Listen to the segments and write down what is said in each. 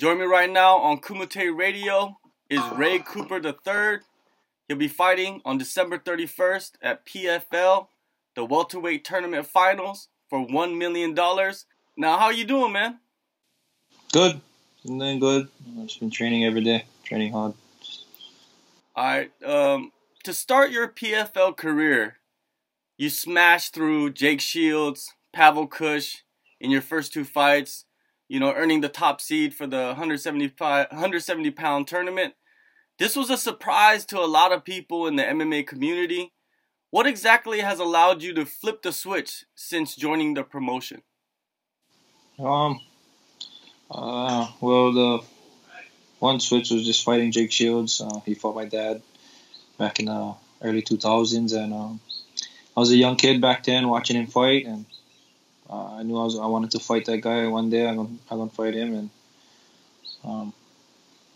Join me right now on Kumite Radio is Ray Cooper III. He'll be fighting on December 31st at PFL, the welterweight tournament finals for $1 million. Now, how you doing, man? Good. I'm doing good. I've just been training every day, training hard. All right. Um, to start your PFL career, you smashed through Jake Shields, Pavel Kusch in your first two fights. You know, earning the top seed for the 175 170 pound tournament. This was a surprise to a lot of people in the MMA community. What exactly has allowed you to flip the switch since joining the promotion? Um, uh, well, the one switch was just fighting Jake Shields. Uh, he fought my dad back in the early 2000s, and um, I was a young kid back then watching him fight, and uh, I knew I was I wanted to fight that guy one day. I'm gonna I'm gonna fight him, and um,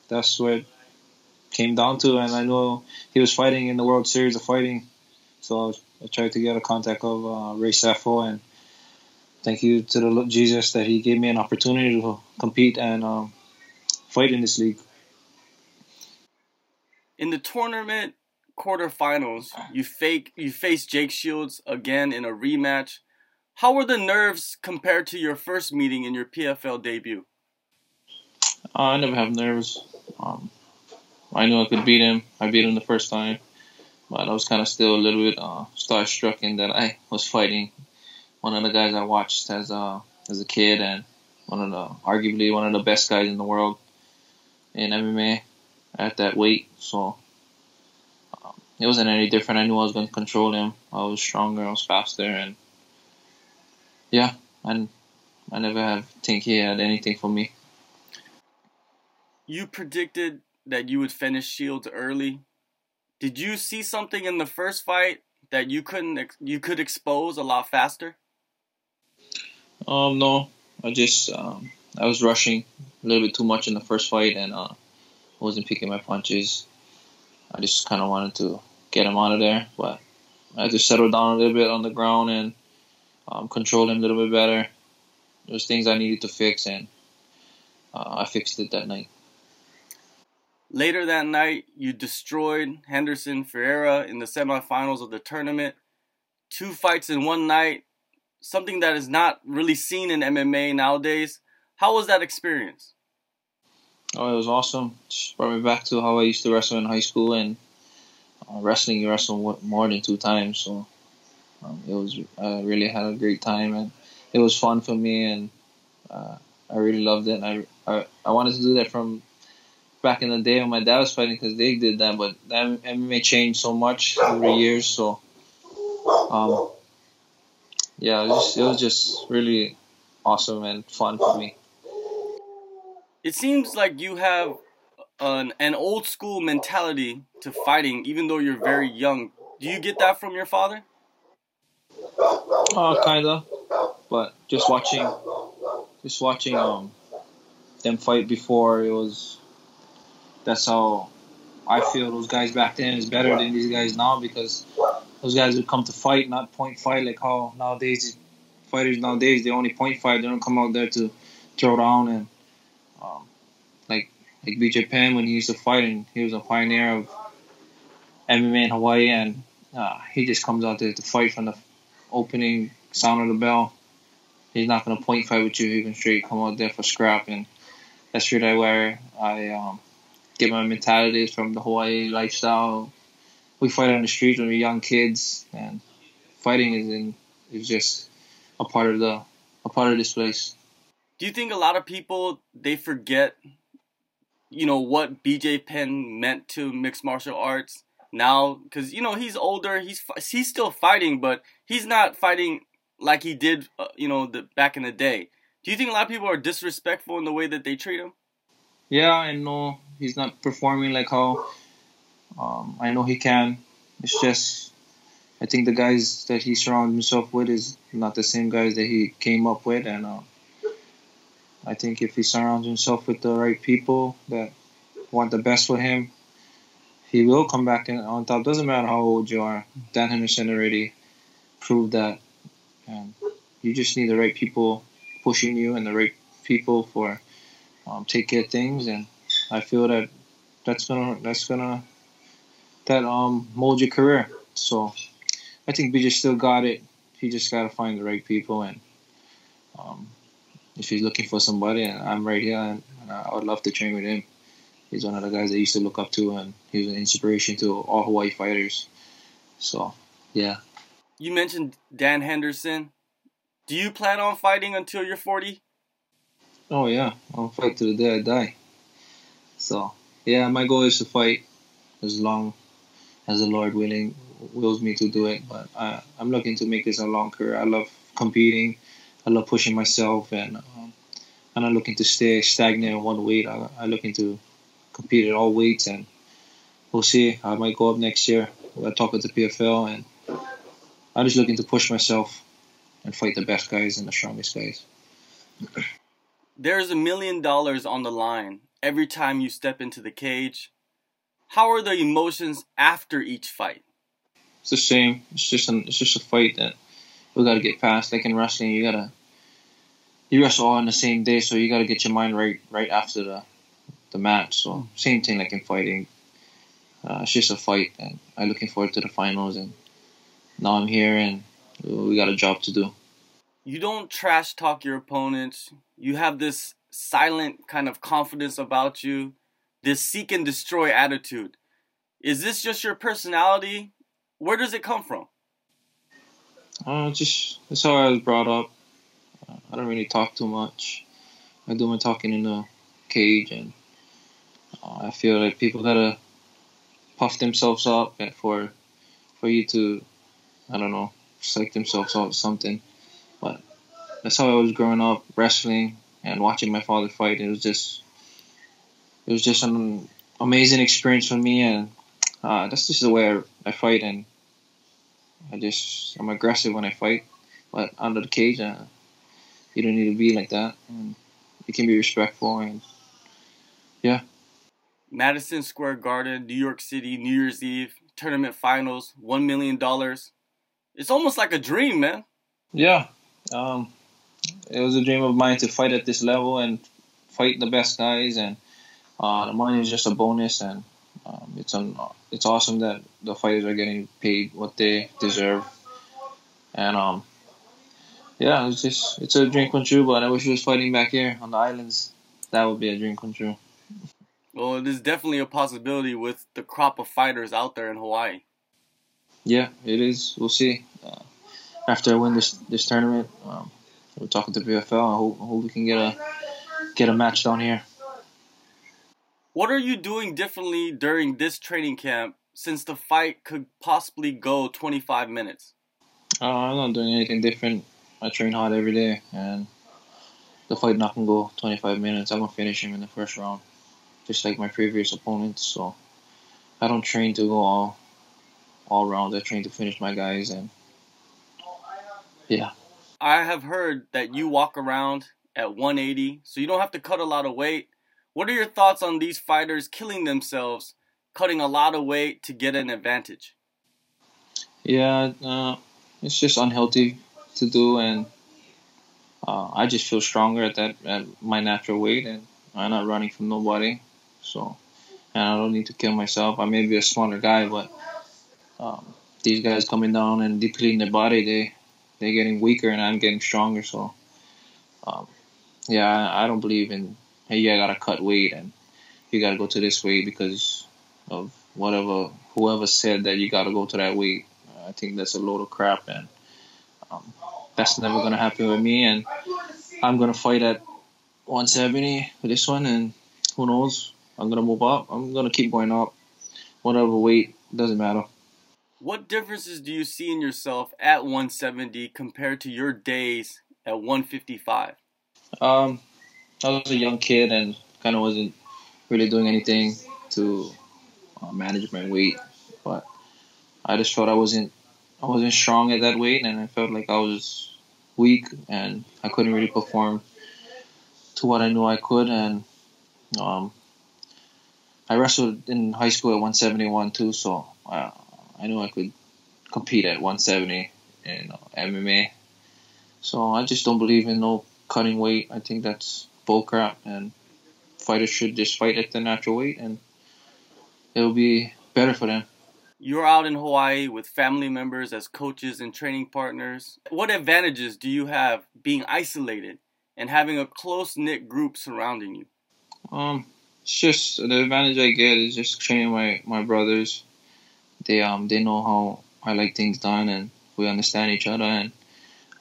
that's what it came down to. And I know he was fighting in the World Series of Fighting, so I, was, I tried to get a contact of uh, Ray Sefo, and thank you to the Jesus that he gave me an opportunity to compete and um, fight in this league. In the tournament quarterfinals, you fake you faced Jake Shields again in a rematch. How were the nerves compared to your first meeting in your PFL debut? Uh, I never have nerves. Um, I knew I could beat him. I beat him the first time, but I was kind of still a little bit uh, starstruck in that I was fighting one of the guys I watched as a as a kid and one of the arguably one of the best guys in the world in MMA at that weight. So um, it wasn't any different. I knew I was going to control him. I was stronger. I was faster, and yeah, and I never have think he had anything for me. You predicted that you would finish Shields early. Did you see something in the first fight that you couldn't you could expose a lot faster? Um, no, I just um, I was rushing a little bit too much in the first fight and uh, wasn't picking my punches. I just kind of wanted to get him out of there, but I just settled down a little bit on the ground and um, control him a little bit better. There's things I needed to fix, and uh, I fixed it that night. Later that night, you destroyed Handesson Ferreira in the semifinals of the tournament. Two fights in one night, something that is not really seen in MMA nowadays. How was that experience? Oh, it was awesome. Just brought me back to how I used to wrestle in high school, and uh, wrestling you wrestle more than two times, so um, it was I really had a great time and it was fun for me and uh, I really loved it. I, I I wanted to do that from back in the day when my dad was fighting because they did that, but that MMA changed so much over the years. So, um, yeah, it was, just, it was just really awesome and fun for me. It seems like you have an an old school mentality to fighting, even though you're very young. Do you get that from your father? Uh, kinda, but just watching, just watching um them fight before it was. That's how I feel. Those guys back then is better than these guys now because those guys would come to fight, not point fight like how nowadays fighters nowadays they only point fight. They don't come out there to throw down and um, like like BJ Penn when he used to fight and he was a pioneer of MMA in Hawaii and uh, he just comes out there to fight from the opening sound of the bell. He's not gonna point fight with you. Can straight come out there for scrap, and that's really where I um, get my mentalities from the Hawaii lifestyle. We fight on the streets when we're young kids, and fighting is in is just a part of the a part of this place. Do you think a lot of people they forget, you know, what BJ Penn meant to mixed martial arts? Now because you know he's older. He's he's still fighting, but he's not fighting like he did, uh, you know, the back in the day. Do you think a lot of people are disrespectful in the way that they treat him? Yeah, I know he's not performing like how um, I know he can. It's just I think the guys that he surrounds himself with is not the same guys that he came up with, and uh, I think if he surrounds himself with the right people that want the best for him, he will come back in on top. Doesn't matter how old you are. Dan Henderson already proved that. And you just need the right people pushing you and the right people for um, take care of things, and I feel that that's gonna that's gonna that um mold your career. So I think BJ still got it. He just gotta find the right people, and um, if he's looking for somebody, and I'm right here, and, and I would love to train with him. He's one of the guys I used to look up to, and he's an inspiration to all Hawaii fighters. So, yeah. You mentioned Dan Henderson. Do you plan on fighting until you're 40? Oh yeah, I'll fight to the day I die. So yeah, my goal is to fight as long as the Lord willing wills me to do it. But I, I'm looking to make this a long career. I love competing. I love pushing myself, and um, I'm not looking to stay stagnant in one weight. I, I'm looking to compete at all weights, and we'll see. I might go up next year. I talk with the PFL, and I'm just looking to push myself and fight the best guys and the strongest guys. There's a million dollars on the line every time you step into the cage. How are the emotions after each fight? It's the same. It's just an, it's just a fight that we got to get past. Like in wrestling, you gotta you wrestle all on the same day, so you got to get your mind right right after the the match. So same thing like in fighting. Uh, it's just a fight, and I'm looking forward to the finals. And now I'm here, and we got a job to do. You don't trash talk your opponents. You have this silent kind of confidence about you, this seek and destroy attitude. Is this just your personality? Where does it come from? Uh, just that's how I was brought up. Uh, I don't really talk too much. I do my talking in the cage, and I feel like people gotta puff themselves up for for you to, I don't know, psych themselves out or something. But that's how I was growing up, wrestling and watching my father fight. It was just, it was just an amazing experience for me, and uh, that's just the way I, I fight. And I just, I'm aggressive when I fight, but under the cage, uh, you don't need to be like that. And you can be respectful, and yeah. Madison Square Garden, New York City, New Year's Eve, tournament finals, $1 million. It's almost like a dream, man. Yeah. Um, it was a dream of mine to fight at this level and fight the best guys, and uh, the money is just a bonus, and um, it's an, it's awesome that the fighters are getting paid what they deserve, and um, yeah, it's just it's a dream come true. But I wish he was fighting back here on the islands. That would be a dream come true. Well, it is definitely a possibility with the crop of fighters out there in Hawaii. Yeah, it is. We'll see. Uh, after I win this this tournament, um, we're talking to PFL. I hope, I hope we can get a get a match down here. What are you doing differently during this training camp since the fight could possibly go 25 minutes? Uh, I'm not doing anything different. I train hard every day, and the fight not gonna go 25 minutes. I'm gonna finish him in the first round, just like my previous opponents. So I don't train to go all all rounds. I train to finish my guys, and yeah. I have heard that you walk around at 180, so you don't have to cut a lot of weight. What are your thoughts on these fighters killing themselves, cutting a lot of weight to get an advantage? Yeah, uh, it's just unhealthy to do, and uh, I just feel stronger at that at my natural weight, and I'm not running from nobody. So, and I don't need to kill myself. I may be a smaller guy, but um, these guys coming down and depleting their body, they they're getting weaker and I'm getting stronger. So, um, yeah, I, I, don't believe in hey, I gotta cut weight and you gotta go to this weight because of whatever whoever said that you gotta go to that weight. I think that's a load of crap and um, that's never gonna happen with me. And I'm gonna fight at 170 for this one, and who knows? I'm gonna move up. I'm gonna keep going up. Whatever weight doesn't matter. What differences do you see in yourself at 170 compared to your days at 155? Um, I was a young kid and kind of wasn't really doing anything to uh, manage my weight, but I just felt I wasn't I wasn't strong at that weight, and I felt like I was weak and I couldn't really perform to what I knew I could, and um, I wrestled in high school at 171 too, so. Uh, I knew I could compete at 170 in uh, MMA. So I just don't believe in no cutting weight. I think that's bullcrap, and fighters should just fight at the natural weight, and it'll be better for them. You're out in Hawaii with family members as coaches and training partners. What advantages do you have being isolated and having a close knit group surrounding you? Um, it's just the advantage I get is just training my, my brothers. They um they know how I like things done, and we understand each other, and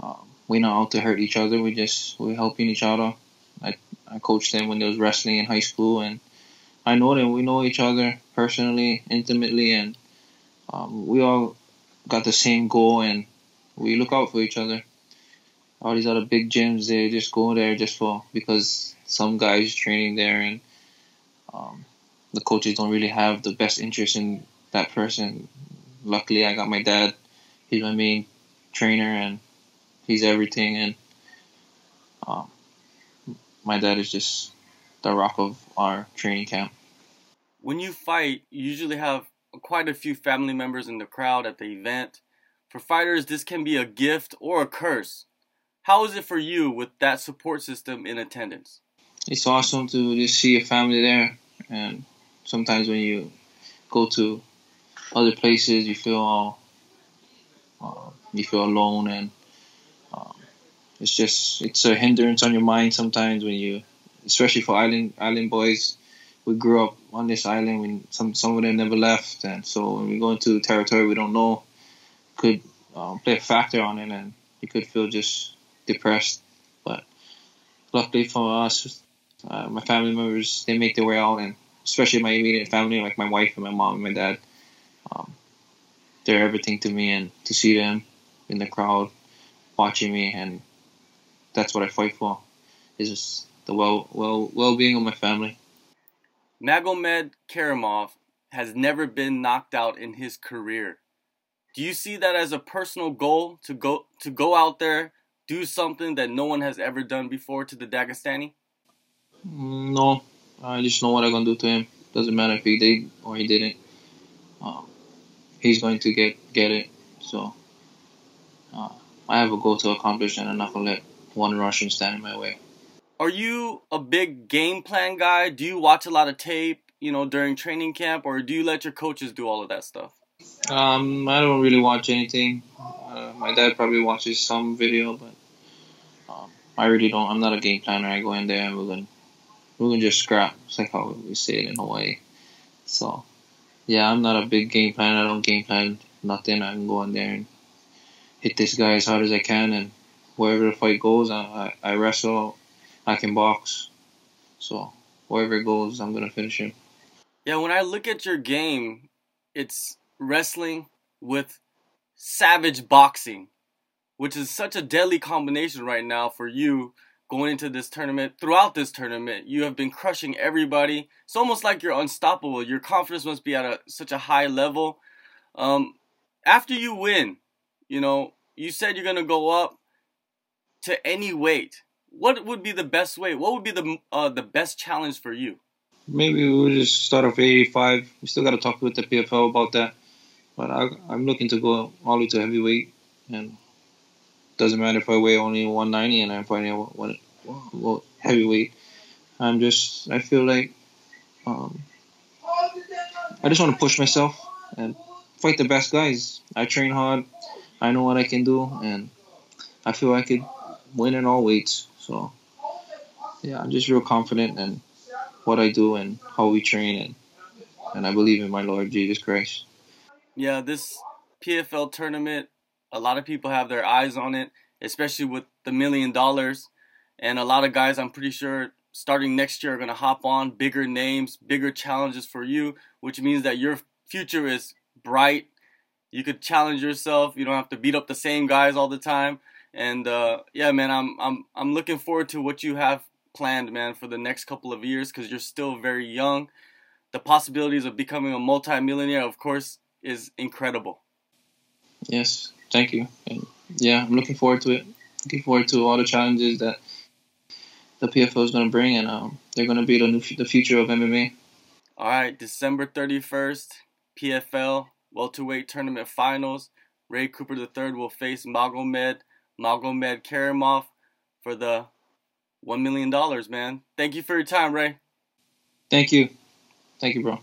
um, we're not out to hurt each other. We just we're helping each other. I I coached them when they was wrestling in high school, and I know them. We know each other personally, intimately, and um, we all got the same goal, and we look out for each other. All these other big gyms, they just go there just for because some guys training there, and um, the coaches don't really have the best interest in that person. Luckily, I got my dad. He's my main trainer, and he's everything. And um, my dad is just the rock of our training camp. When you fight, you usually have quite a few family members in the crowd at the event. For fighters, this can be a gift or a curse. How is it for you with that support system in attendance? It's awesome to just see a family there, and sometimes when you go to other places, you feel all, uh, you feel alone, and um, it's just it's a hindrance on your mind sometimes when you, especially for island island boys. We grew up on this island when some some of them never left, and so when we go into territory we don't know, could um, play a factor on it, and you could feel just depressed. But luckily for us, uh, my family members they make their way out, and especially my immediate family, like my wife and my mom and my dad, um, they're everything to me, and to see them in the crowd watching me, and that's what I fight for, is just the well well well being of my family. Magomed Karimov has never been knocked out in his career. Do you see that as a personal goal to go to go out there, do something that no one has ever done before to the Dagestani? No, I just know what I'm gonna do to him. Doesn't matter if he did or he didn't. Um, he's going to get get it. So uh, I have a goal to accomplish, and I'm not gonna let one Russian stand in my way. Are you a big game plan guy? Do you watch a lot of tape, you know, during training camp, or do you let your coaches do all of that stuff? Um, I don't really watch anything. Uh, my dad probably watches some video, but um, I really don't. I'm not a game planner. I go in there and we're gonna we're gonna just scrap. It's like how we say it in Hawaii. So yeah, I'm not a big game planner. I don't game plan nothing. I can go in there and hit this guy as hard as I can, and wherever the fight goes, I, I, I wrestle. I can box. So wherever it goes, I'm gonna finish him. Yeah, when I look at your game, it's wrestling with savage boxing, which is such a deadly combination right now for you going into this tournament. Throughout this tournament, you have been crushing everybody. It's almost like you're unstoppable. Your confidence must be at a, such a high level. Um, after you win, you know, you said you're gonna go up to any weight. What would be the best weight? What would be the uh, the best challenge for you? Maybe we'll just start off 85. We still got to talk with the PFL about that. But I, I'm looking to go all the way to heavyweight, and doesn't matter if I weigh only 190 and I'm fighting one, one, heavyweight. I'm just I feel like um, I just want to push myself and fight the best guys. I train hard. I know what I can do, and I feel I could win in all weights. So yeah, I'm just real confident in what I do and how we train, and and I believe in my Lord Jesus Christ. Yeah, this PFL tournament, a lot of people have their eyes on it, especially with the million dollars. And a lot of guys, I'm pretty sure, starting next year are going to hop on bigger names, bigger challenges for you, which means that your future is bright. You could challenge yourself. You don't have to beat up the same guys all the time. And uh, yeah, man, I'm I'm I'm looking forward to what you have planned, man, for the next couple of years because you're still very young. The possibilities of becoming a multimillionaire, of course, is incredible. Yes, thank you. And yeah, I'm looking forward to it. Looking forward to all the challenges that the PFL is going to bring, and um, they're going to be the new the future of MMA. All right, December 31st, PFL welterweight tournament finals. Ray Cooper III will face Magomed Magomed Karimov for the one million dollars. Man, thank you for your time, Ray. Thank you. Thank you, bro.